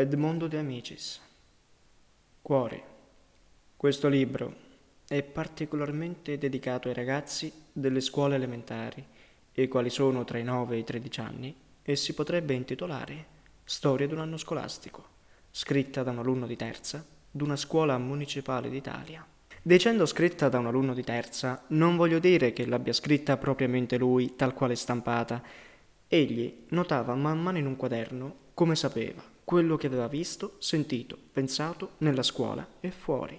Edmondo De Amicis. Cuore. Questo libro è particolarmente dedicato ai ragazzi delle scuole elementari, i quali sono tra i 9 e i 13 anni, e si potrebbe intitolare Storia di un anno scolastico, scritta da un alunno di terza d'una scuola municipale d'Italia. Dicendo scritta da un alunno di terza, non voglio dire che l'abbia scritta propriamente lui, tal quale stampata. Egli notava man mano in un quaderno come sapeva quello che aveva visto, sentito, pensato nella scuola e fuori.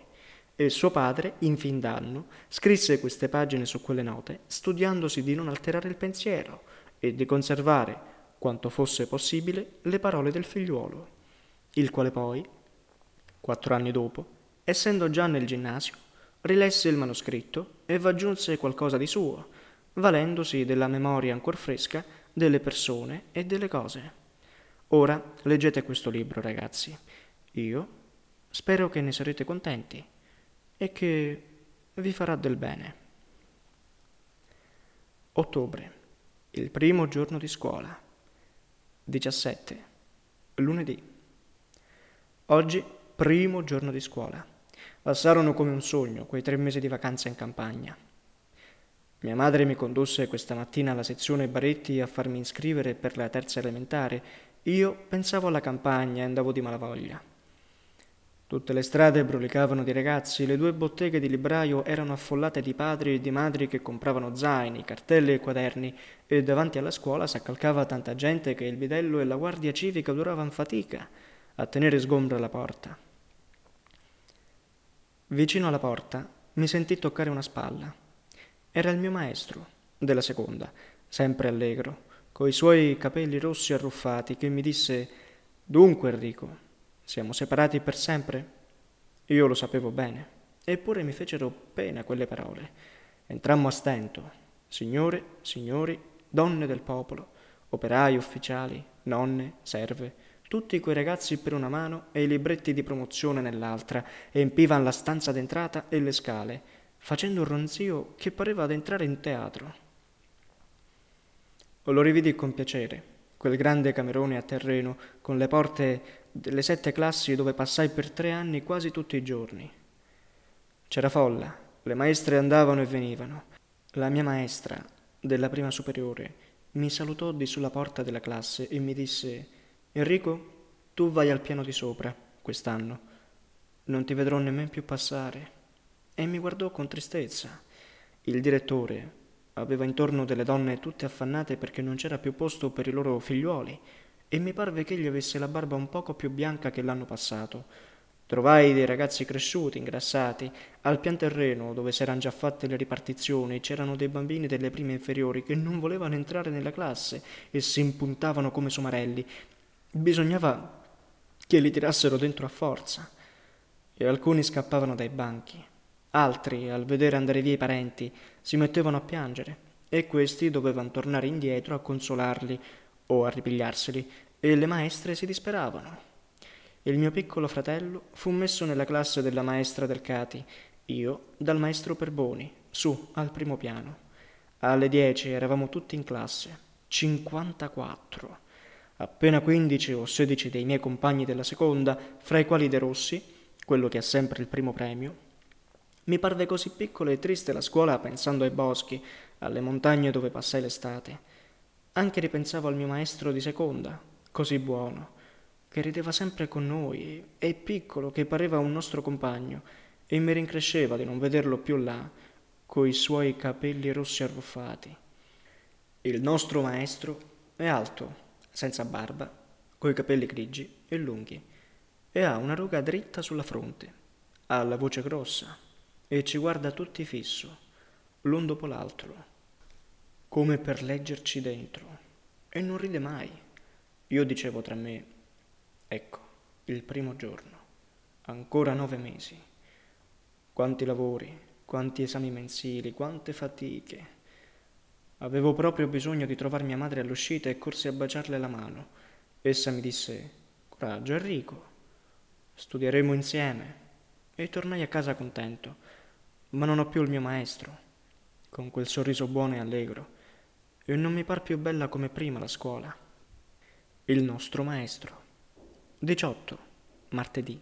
E suo padre, in fin d'anno, scrisse queste pagine su quelle note, studiandosi di non alterare il pensiero e di conservare, quanto fosse possibile, le parole del figliuolo, il quale poi, quattro anni dopo, essendo già nel ginnasio, rilesse il manoscritto e v'aggiunse qualcosa di suo, valendosi della memoria ancor fresca delle persone e delle cose. Ora leggete questo libro, ragazzi. Io spero che ne sarete contenti e che vi farà del bene. Ottobre, il primo giorno di scuola. 17. Lunedì. Oggi, primo giorno di scuola. Passarono come un sogno quei tre mesi di vacanza in campagna. Mia madre mi condusse questa mattina alla sezione Baretti a farmi iscrivere per la terza elementare io pensavo alla campagna e andavo di malavoglia. Tutte le strade brulicavano di ragazzi, le due botteghe di libraio erano affollate di padri e di madri che compravano zaini, cartelle e quaderni, e davanti alla scuola s'accalcava tanta gente che il bidello e la guardia civica duravano fatica a tenere sgombra la porta. Vicino alla porta mi sentì toccare una spalla. Era il mio maestro, della seconda, sempre allegro coi suoi capelli rossi arruffati, che mi disse Dunque, Enrico, siamo separati per sempre? Io lo sapevo bene, eppure mi fecero pena quelle parole. Entrammo a stento, signore, signori, donne del popolo, operai, ufficiali, nonne, serve, tutti quei ragazzi per una mano e i libretti di promozione nell'altra, empivan la stanza d'entrata e le scale, facendo un ronzio che pareva ad entrare in teatro. Lo rividi con piacere, quel grande camerone a terreno con le porte delle sette classi dove passai per tre anni quasi tutti i giorni. C'era folla, le maestre andavano e venivano. La mia maestra, della prima superiore, mi salutò di sulla porta della classe e mi disse Enrico, tu vai al piano di sopra quest'anno. Non ti vedrò nemmeno più passare. E mi guardò con tristezza. Il direttore, Aveva intorno delle donne tutte affannate perché non c'era più posto per i loro figliuoli e mi parve che egli avesse la barba un poco più bianca che l'anno passato. Trovai dei ragazzi cresciuti, ingrassati. Al pian terreno, dove s'erano già fatte le ripartizioni, c'erano dei bambini delle prime inferiori che non volevano entrare nella classe e si impuntavano come somarelli. Bisognava che li tirassero dentro a forza. E alcuni scappavano dai banchi. Altri, al vedere andare via i parenti, si mettevano a piangere e questi dovevano tornare indietro a consolarli o a ripigliarseli e le maestre si disperavano. Il mio piccolo fratello fu messo nella classe della maestra del Cati, io dal maestro Perboni, su al primo piano. Alle dieci eravamo tutti in classe, 54. Appena 15 o 16 dei miei compagni della seconda, fra i quali De Rossi, quello che ha sempre il primo premio, mi parve così piccola e triste la scuola pensando ai boschi, alle montagne dove passai l'estate. Anche ripensavo al mio maestro di seconda, così buono, che rideva sempre con noi e piccolo che pareva un nostro compagno, e mi rincresceva di non vederlo più là, coi suoi capelli rossi arruffati. Il nostro maestro è alto, senza barba, coi capelli grigi e lunghi, e ha una ruga dritta sulla fronte. Ha la voce grossa, e ci guarda tutti fisso, l'un dopo l'altro, come per leggerci dentro, e non ride mai. Io dicevo tra me, ecco, il primo giorno, ancora nove mesi, quanti lavori, quanti esami mensili, quante fatiche. Avevo proprio bisogno di trovare mia madre all'uscita e corsi a baciarle la mano. Essa mi disse, coraggio Enrico, studieremo insieme. E tornai a casa contento ma non ho più il mio maestro, con quel sorriso buono e allegro, e non mi par più bella come prima la scuola. Il nostro maestro. 18. Martedì.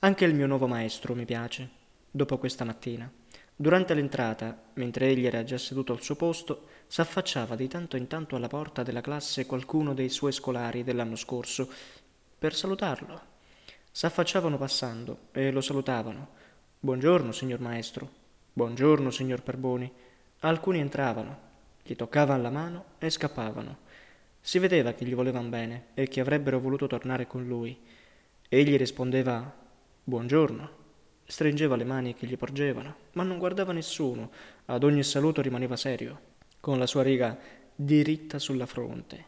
Anche il mio nuovo maestro mi piace, dopo questa mattina. Durante l'entrata, mentre egli era già seduto al suo posto, s'affacciava di tanto in tanto alla porta della classe qualcuno dei suoi scolari dell'anno scorso per salutarlo. S'affacciavano passando e lo salutavano. Buongiorno, signor maestro. Buongiorno, signor Perboni. Alcuni entravano, gli toccavano la mano e scappavano. Si vedeva che gli volevano bene e che avrebbero voluto tornare con lui. Egli rispondeva buongiorno, stringeva le mani che gli porgevano, ma non guardava nessuno, ad ogni saluto rimaneva serio, con la sua riga diritta sulla fronte,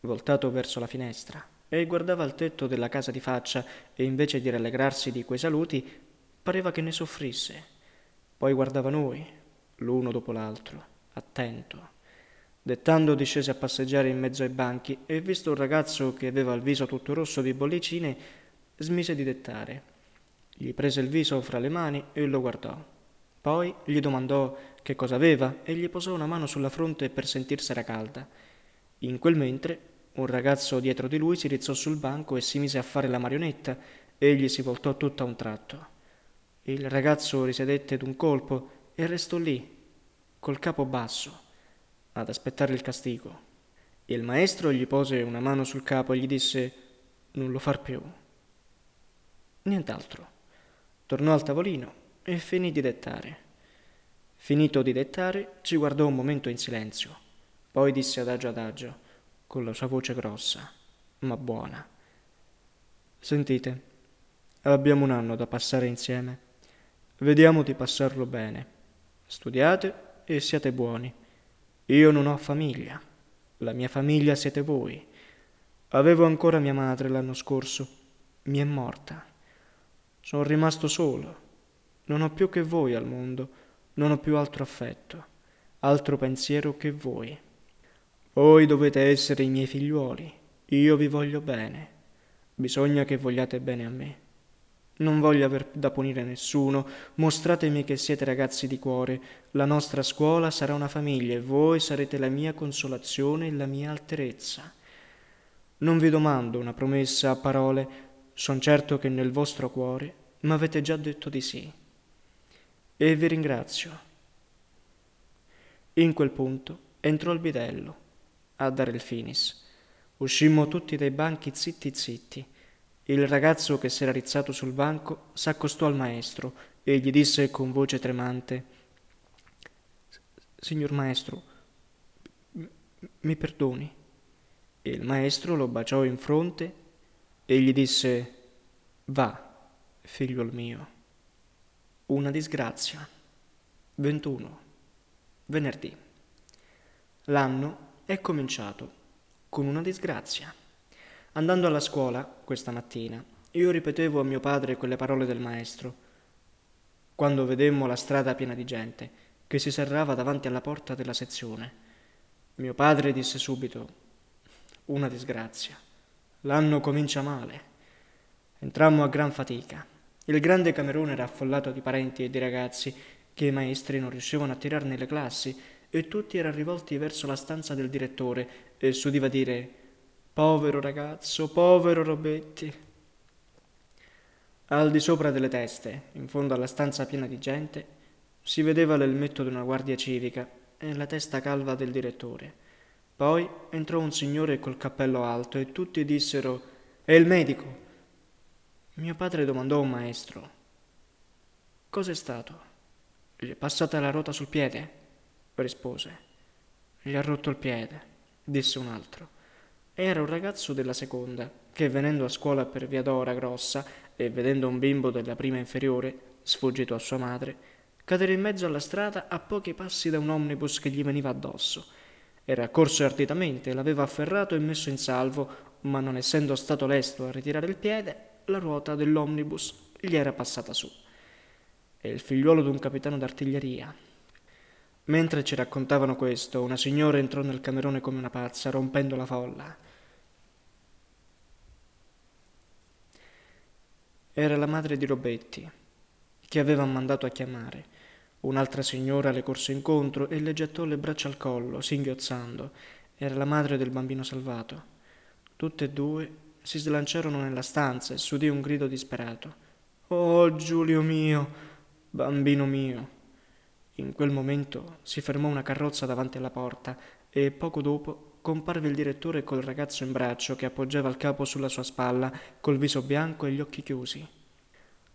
voltato verso la finestra, e guardava al tetto della casa di faccia e invece di rallegrarsi di quei saluti, pareva che ne soffrisse. Poi guardava noi, l'uno dopo l'altro, attento Dettando discese a passeggiare in mezzo ai banchi e visto un ragazzo che aveva il viso tutto rosso di bollicine, smise di dettare. Gli prese il viso fra le mani e lo guardò. Poi gli domandò che cosa aveva e gli posò una mano sulla fronte per sentirsela calda. In quel mentre un ragazzo dietro di lui si rizzò sul banco e si mise a fare la marionetta. Egli si voltò tutto a un tratto. Il ragazzo risedette d'un colpo e restò lì, col capo basso ad aspettare il castigo. Il maestro gli pose una mano sul capo e gli disse non lo far più. Nient'altro. Tornò al tavolino e finì di dettare. Finito di dettare, ci guardò un momento in silenzio. Poi disse adagio adagio, con la sua voce grossa, ma buona. Sentite, abbiamo un anno da passare insieme. Vediamo di passarlo bene. Studiate e siate buoni. Io non ho famiglia. La mia famiglia siete voi. Avevo ancora mia madre l'anno scorso. Mi è morta. Sono rimasto solo. Non ho più che voi al mondo. Non ho più altro affetto, altro pensiero che voi. Voi dovete essere i miei figliuoli. Io vi voglio bene. Bisogna che vogliate bene a me. Non voglio aver da punire nessuno, mostratemi che siete ragazzi di cuore, la nostra scuola sarà una famiglia e voi sarete la mia consolazione e la mia alterezza. Non vi domando una promessa a parole, son certo che nel vostro cuore m'avete già detto di sì. E vi ringrazio. In quel punto entrò il bidello a dare il finis. Uscimmo tutti dai banchi zitti zitti il ragazzo che s'era rizzato sul banco s'accostò al maestro e gli disse con voce tremante Signor maestro, mi perdoni. Il maestro lo baciò in fronte e gli disse Va, figliuol mio. Una disgrazia. 21. Venerdì. L'anno è cominciato con una disgrazia. Andando alla scuola, questa mattina, io ripetevo a mio padre quelle parole del maestro. Quando vedemmo la strada piena di gente, che si serrava davanti alla porta della sezione, mio padre disse subito, una disgrazia. L'anno comincia male. Entrammo a gran fatica. Il grande camerone era affollato di parenti e di ragazzi che i maestri non riuscivano a tirar nelle classi e tutti erano rivolti verso la stanza del direttore e si udiva dire Povero ragazzo, povero Robetti. Al di sopra delle teste, in fondo alla stanza piena di gente, si vedeva l'elmetto di una guardia civica e la testa calva del direttore. Poi entrò un signore col cappello alto e tutti dissero È il medico. Mio padre domandò a un maestro Cos'è stato? Gli è passata la ruota sul piede? rispose. Gli ha rotto il piede, disse un altro. Era un ragazzo della seconda, che venendo a scuola per via d'Ora Grossa e vedendo un bimbo della prima inferiore, sfuggito a sua madre, cadere in mezzo alla strada a pochi passi da un omnibus che gli veniva addosso. Era corso arditamente, l'aveva afferrato e messo in salvo, ma non essendo stato lesto a ritirare il piede, la ruota dell'omnibus gli era passata su. È il figliuolo d'un capitano d'artiglieria, Mentre ci raccontavano questo, una signora entrò nel camerone come una pazza, rompendo la folla. Era la madre di Robetti, che aveva mandato a chiamare. Un'altra signora le corse incontro e le gettò le braccia al collo, singhiozzando. Era la madre del bambino salvato. Tutte e due si slanciarono nella stanza e s'udì un grido disperato. Oh Giulio mio, bambino mio. In quel momento si fermò una carrozza davanti alla porta e poco dopo comparve il direttore col ragazzo in braccio che appoggiava il capo sulla sua spalla, col viso bianco e gli occhi chiusi.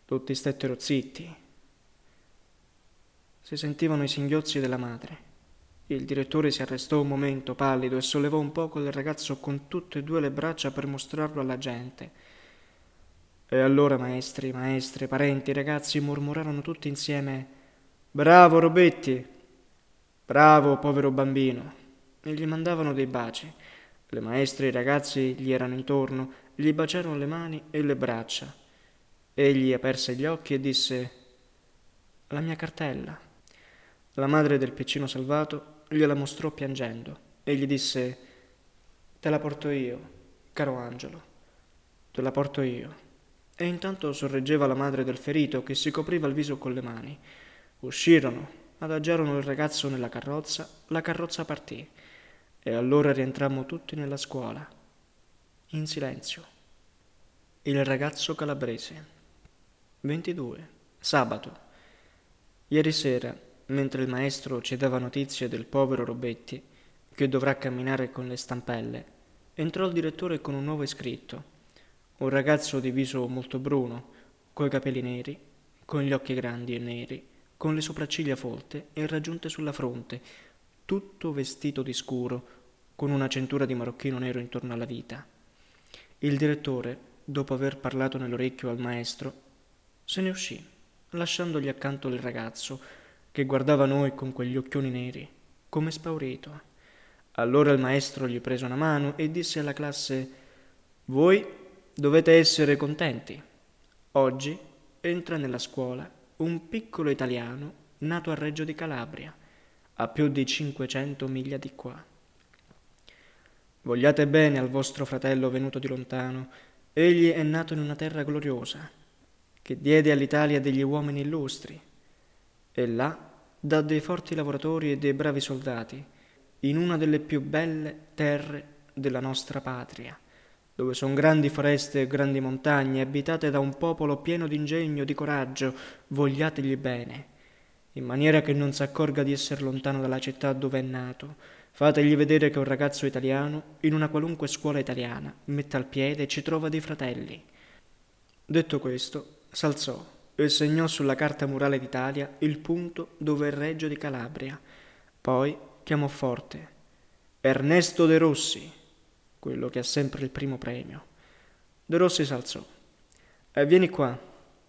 Tutti stettero zitti. Si sentivano i singhiozzi della madre. Il direttore si arrestò un momento pallido e sollevò un poco il ragazzo con tutte e due le braccia per mostrarlo alla gente. E allora maestri, maestre, parenti, ragazzi mormorarono tutti insieme Bravo Robetti! Bravo povero bambino! E gli mandavano dei baci. Le maestre e i ragazzi gli erano intorno, gli baciarono le mani e le braccia. Egli aperse gli occhi e disse La mia cartella. La madre del piccino salvato gliela mostrò piangendo e gli disse Te la porto io, caro Angelo, te la porto io. E intanto sorreggeva la madre del ferito che si copriva il viso con le mani. Uscirono, adagiarono il ragazzo nella carrozza, la carrozza partì e allora rientrammo tutti nella scuola, in silenzio. Il ragazzo calabrese. 22. Sabato. Ieri sera mentre il maestro ci dava notizie del povero Robetti, che dovrà camminare con le stampelle, entrò il direttore con un nuovo iscritto, un ragazzo di viso molto bruno, coi capelli neri, con gli occhi grandi e neri, con le sopracciglia folte e raggiunte sulla fronte, tutto vestito di scuro, con una cintura di marocchino nero intorno alla vita. Il direttore, dopo aver parlato nell'orecchio al maestro, se ne uscì, lasciandogli accanto il ragazzo, che guardava noi con quegli occhioni neri, come spaurito. Allora il maestro gli prese una mano e disse alla classe Voi dovete essere contenti. Oggi entra nella scuola un piccolo italiano nato a Reggio di Calabria, a più di 500 miglia di qua. Vogliate bene al vostro fratello venuto di lontano, egli è nato in una terra gloriosa, che diede all'Italia degli uomini illustri, e là dà dei forti lavoratori e dei bravi soldati, in una delle più belle terre della nostra patria, dove sono grandi foreste e grandi montagne, abitate da un popolo pieno d'ingegno, di coraggio, vogliategli bene, in maniera che non s'accorga di essere lontano dalla città dove è nato. Fategli vedere che un ragazzo italiano, in una qualunque scuola italiana, mette al piede e ci trova dei fratelli. Detto questo, s'alzò e segnò sulla carta murale d'Italia il punto dove è Reggio di Calabria. Poi chiamò forte Ernesto De Rossi, quello che ha sempre il primo premio. De Rossi s'alzò. E vieni qua,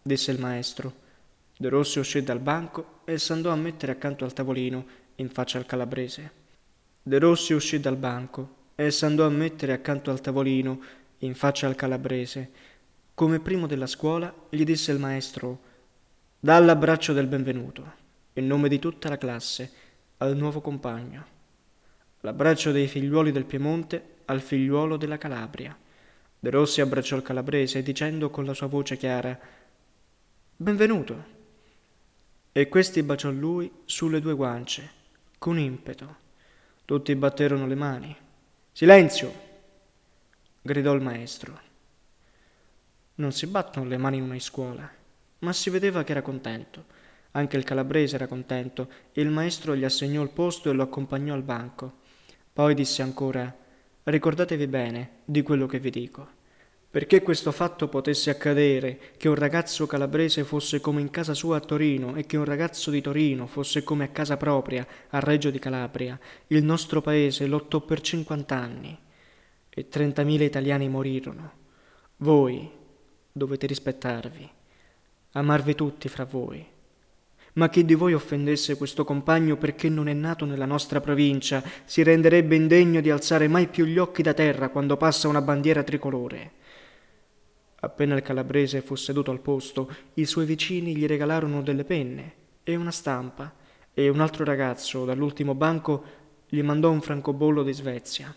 disse il maestro. De Rossi uscì dal banco e s'andò a mettere accanto al tavolino, in faccia al calabrese. De Rossi uscì dal banco e s'andò a mettere accanto al tavolino, in faccia al calabrese. Come primo della scuola gli disse il maestro Dà l'abbraccio del benvenuto, in nome di tutta la classe, al nuovo compagno. L'abbraccio dei figliuoli del Piemonte al figliuolo della Calabria. De Rossi abbracciò il calabrese dicendo con la sua voce chiara Benvenuto. E questi baciò lui sulle due guance, con impeto. Tutti batterono le mani. Silenzio! gridò il maestro. Non si battono le mani in una scuola, ma si vedeva che era contento. Anche il calabrese era contento. Il maestro gli assegnò il posto e lo accompagnò al banco. Poi disse ancora Ricordatevi bene di quello che vi dico. Perché questo fatto potesse accadere, che un ragazzo calabrese fosse come in casa sua a Torino e che un ragazzo di Torino fosse come a casa propria, a Reggio di Calabria, il nostro paese lottò per cinquant'anni e trentamila italiani morirono. Voi, dovete rispettarvi, amarvi tutti fra voi. Ma chi di voi offendesse questo compagno perché non è nato nella nostra provincia si renderebbe indegno di alzare mai più gli occhi da terra quando passa una bandiera tricolore. Appena il calabrese fu seduto al posto, i suoi vicini gli regalarono delle penne e una stampa, e un altro ragazzo dall'ultimo banco gli mandò un francobollo di Svezia.